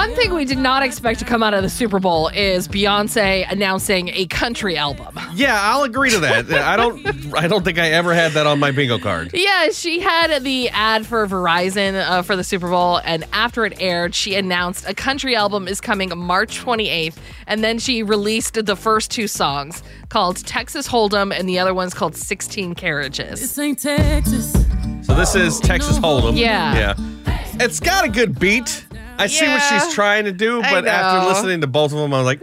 One thing we did not expect to come out of the Super Bowl is Beyonce announcing a country album. Yeah, I'll agree to that. I don't I don't think I ever had that on my bingo card. Yeah, she had the ad for Verizon uh, for the Super Bowl, and after it aired, she announced a country album is coming March 28th, and then she released the first two songs called Texas Hold'em, and the other one's called 16 Carriages. This ain't Texas. So this is Texas Hold'em. Yeah. Yeah. It's got a good beat. I see what Yeah. she's trying to do, I but after know. listening to both of them, I was like,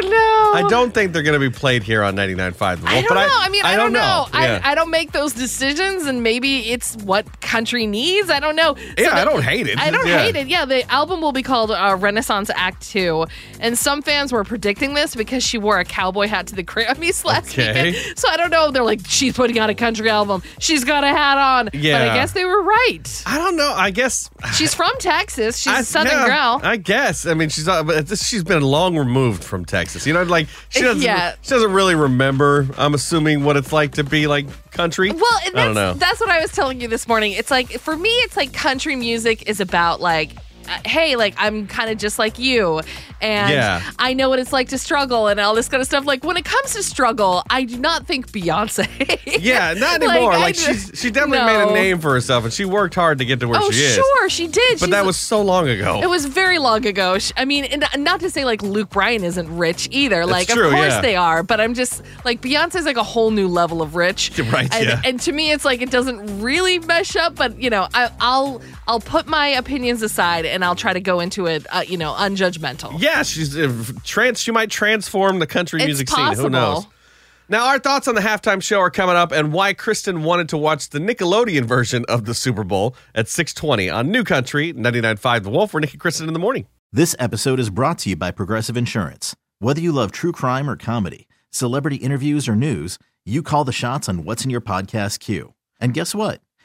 don't know. I don't think they're going to be played here on 99.5 The Wolf. I don't but know. I, mean, I, don't know. Yeah. I, I don't make those decisions, and maybe it's what country needs. I don't know. So Yeah, I don't hate it. I don't Yeah. hate it. Yeah, the album will be called uh, Renaissance Act Two, and some fans were predicting this because she wore a cowboy hat to the Grammys last Okay. weekend. So I don't know. They're like, she's putting out a country album. She's got a hat on. But Yeah. I guess they were right. I don't know. I guess She's from Texas. She's I- a Southern yeah, girl. I guess. I mean, she's uh, she's been long removed from Texas. You know, like she uh, doesn't. Yeah. She doesn't really remember. I'm assuming what it's like to be like country. Well, and I don't that's, know. that's what I was telling you this morning. It's like for me, it's like country music is about like. Uh, hey, like I'm kind of just like you, and Yeah. I know what it's like to struggle and all this kind of stuff. Like when it comes to struggle, I do not think Beyonce. yeah, not anymore. Like, she's she definitely made a name for herself, and she worked hard to get to where Oh, she is. sure, she did. But She's- that was so long ago. It was very long ago. I mean, and not to say like Luke Bryan isn't rich either. Like, true, of course yeah. they are, but I'm just like Beyonce's like a whole new level of rich. Right, And, yeah. and to me, it's like it doesn't really mesh up. But you know, I, I'll I'll put my opinions aside and I'll try to go into it, uh, you know, unjudgmental. yeah, she's uh, trans. She might transform the country It's music scene. Who knows? Now, our thoughts on the halftime show are coming up, and why Kristen wanted to watch the Nickelodeon version of the Super Bowl at 6:20 on New Country 99.5 The Wolf. We're Nicky Kristen in the morning. This episode is brought to you by Progressive Insurance. Whether you love true crime or comedy, celebrity interviews or news, you call the shots on what's in your podcast queue. And guess what?